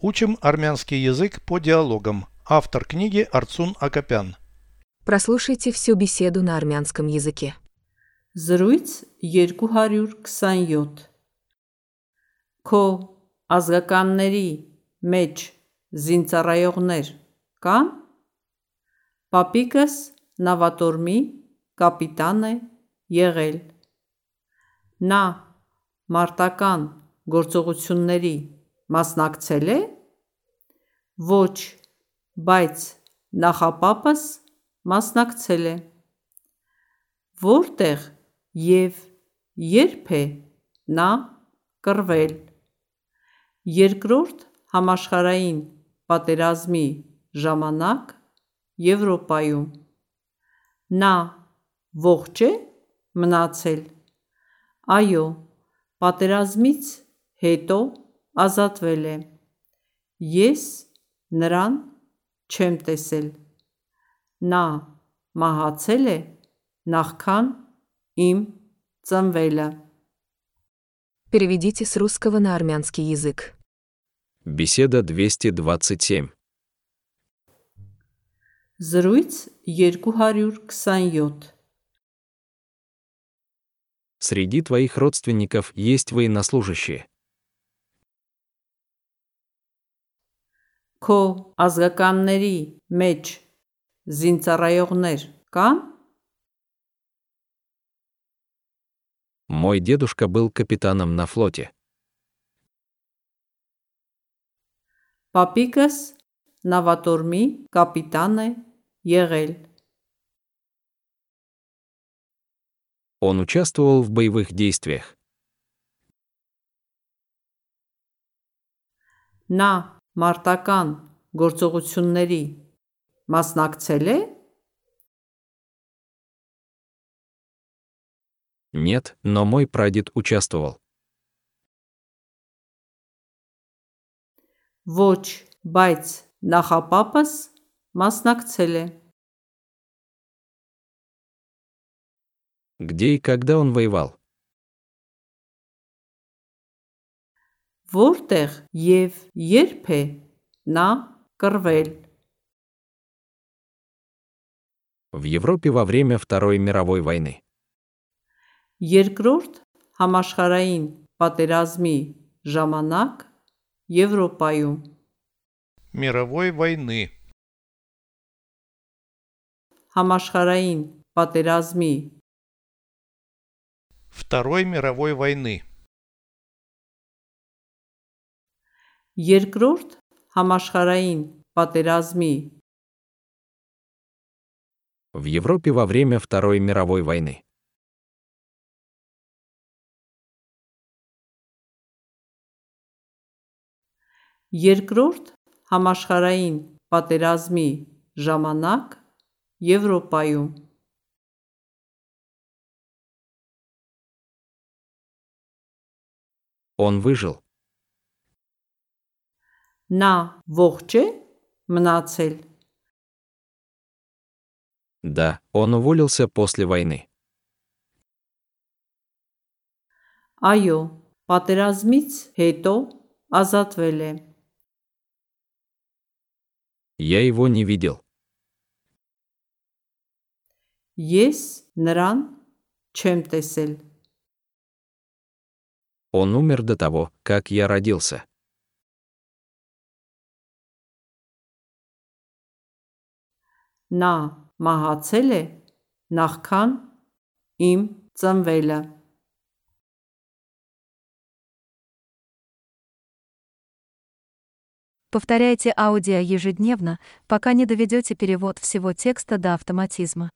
Учим армянский язык по диалогам. Автор книги Арцун Акопян. Прослушайте всю беседу на армянском языке. Զրույց 227 Քո ազգականների մեջ զինծառայողներ կան Պապիկս նավատորմի կապիտան է եղել Նա մարտական գործողությունների մասնակցել է Ոչ, բայց նախապապս մասնակցել է Որտեղ և երբ է նա կռվել Երկրորդ համաշխարհային պատերազմի ժամանակ Եվրոպայում Նա ողջ է մնացել Այո, պատերազմից հետո ազատվել է Ես նրան չեմ տեսել Նա մահացել է նախքան իմ ծնվելը Переведите с русского на армянский язык. Беседа 227. Զրույց 227 Среди твоих родственников есть военнослужащие. Քո ազգականների մեջ զինծառայողներ կան Мой дедушка был капитаном на флоте. Պապիկս նավատորմի կապիտան է եղել Он участвовал в боевых действиях. Նա մարտական գործողությունների մասնակցել է Нет, но мой прадед участвовал. Ոչ, բայց նախապապս մասնակցել է Где и когда он воевал? Որտեղ եւ երբ է նա կռվել В Европе во время Второй мировой войны. Երկրորդ համաշխարհային պատերազմի ժամանակ Եվրոպայում Мировой войны. համաշխարհային պատերազմի Второй мировой войны. երկրորդ համաշխարհային պատերազմի В Европе во время Второй мировой войны. երկրորդ համաշխարհային պատերազմի ժամանակ Եվրոպայում Он выжил. նա ողջ է մնացել Да, он уволился после войны. այո պատերազմից հետո ազատվել է Я его не видел. ես նրան չեմ տեսել Он умер до того, как я родился. նա մահացել է նախքան իմ ծնվելը Повторяйте аудио ежедневно, пока не доведете перевод всего текста до автоматизма.